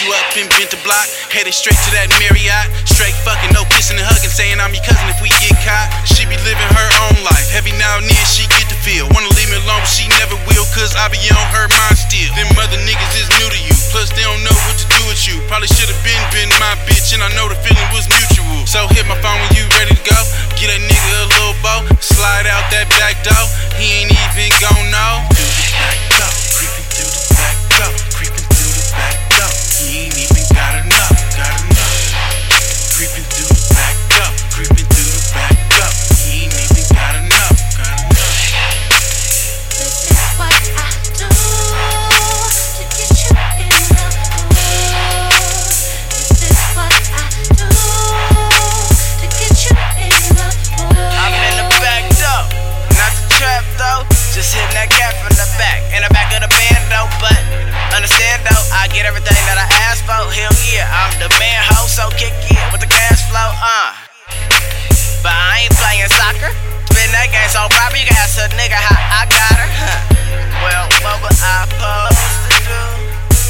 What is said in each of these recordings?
you up and bent the block. Headed straight to that Marriott. Straight fucking, no kissing and hugging. Saying I'm your cousin if we get caught. She be living her own life. Every now and then she get the feel. Wanna leave me alone, but she never will. Cause I be on her mind still. Them other niggas is new to you. Plus they don't know what to do with you. Probably should've been been my bitch. And I know the feeling was mutual. So hit my phone when you ready to go. Get that nigga a little bow. Slide out that back door. He ain't even soccer. Spin that game so proper, you can ask a nigga how I got her. Huh. Well, what was I supposed to do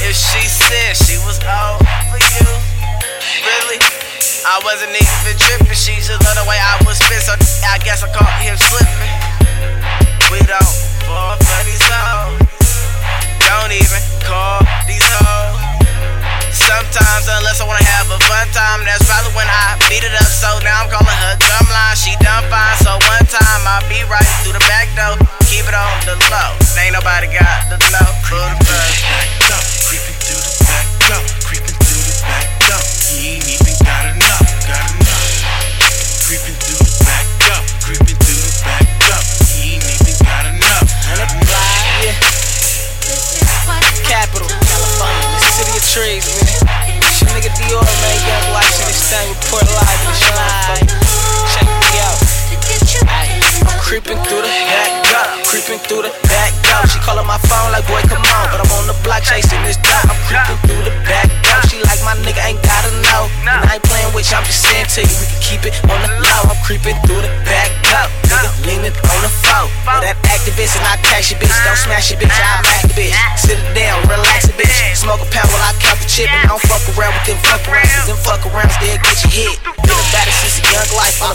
if she said she was old for you? Really? I wasn't even tripping. She just loved the way I was spit, so I guess I caught him slipping. We don't fall for these hoes. Don't even call these hoes. Sometimes, unless I wanna have a fun time, that's probably when beat it up. So now I'm calling her dumb line. She done fine. So one time I'll through the back door. She callin' my phone like, boy, come on. But I'm on the block chasing this dot. I'm creeping through the back door. She like, my nigga ain't gotta know. And I ain't playing with you, I'm just saying to you, we can keep it on the low. I'm creeping through the back door. Nigga leaning on the phone. That activist and I cash your bitch. Don't smash your bitch, I back the bitch. Sit it down, relax a bitch. Smoke a pound while I count the chip. And don't fuck around with them fuck around. Cause them fuck arounds, they'll get you hit. Been about it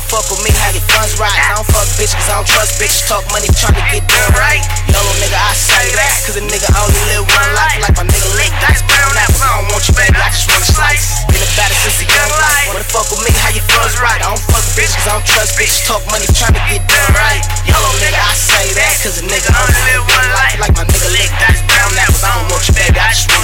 fuck with me, how your guns right. I don't fuck bitches, cause I don't trust bitches. Talk money, tryna get done right. No, nigga, I say that. Cause a nigga only live one life. Like my nigga Link, dice, brown apples, I don't want you, baby. I just wanna slice. Been a it since the young life. Wanna fuck with me, how your guns right. I don't fuck bitches, cause I don't trust bitches. Talk money, tryna get done right. Yo, nigga, I say that. Cause a nigga only live one life. Like my nigga I just burn apples, I don't want you, baby. I just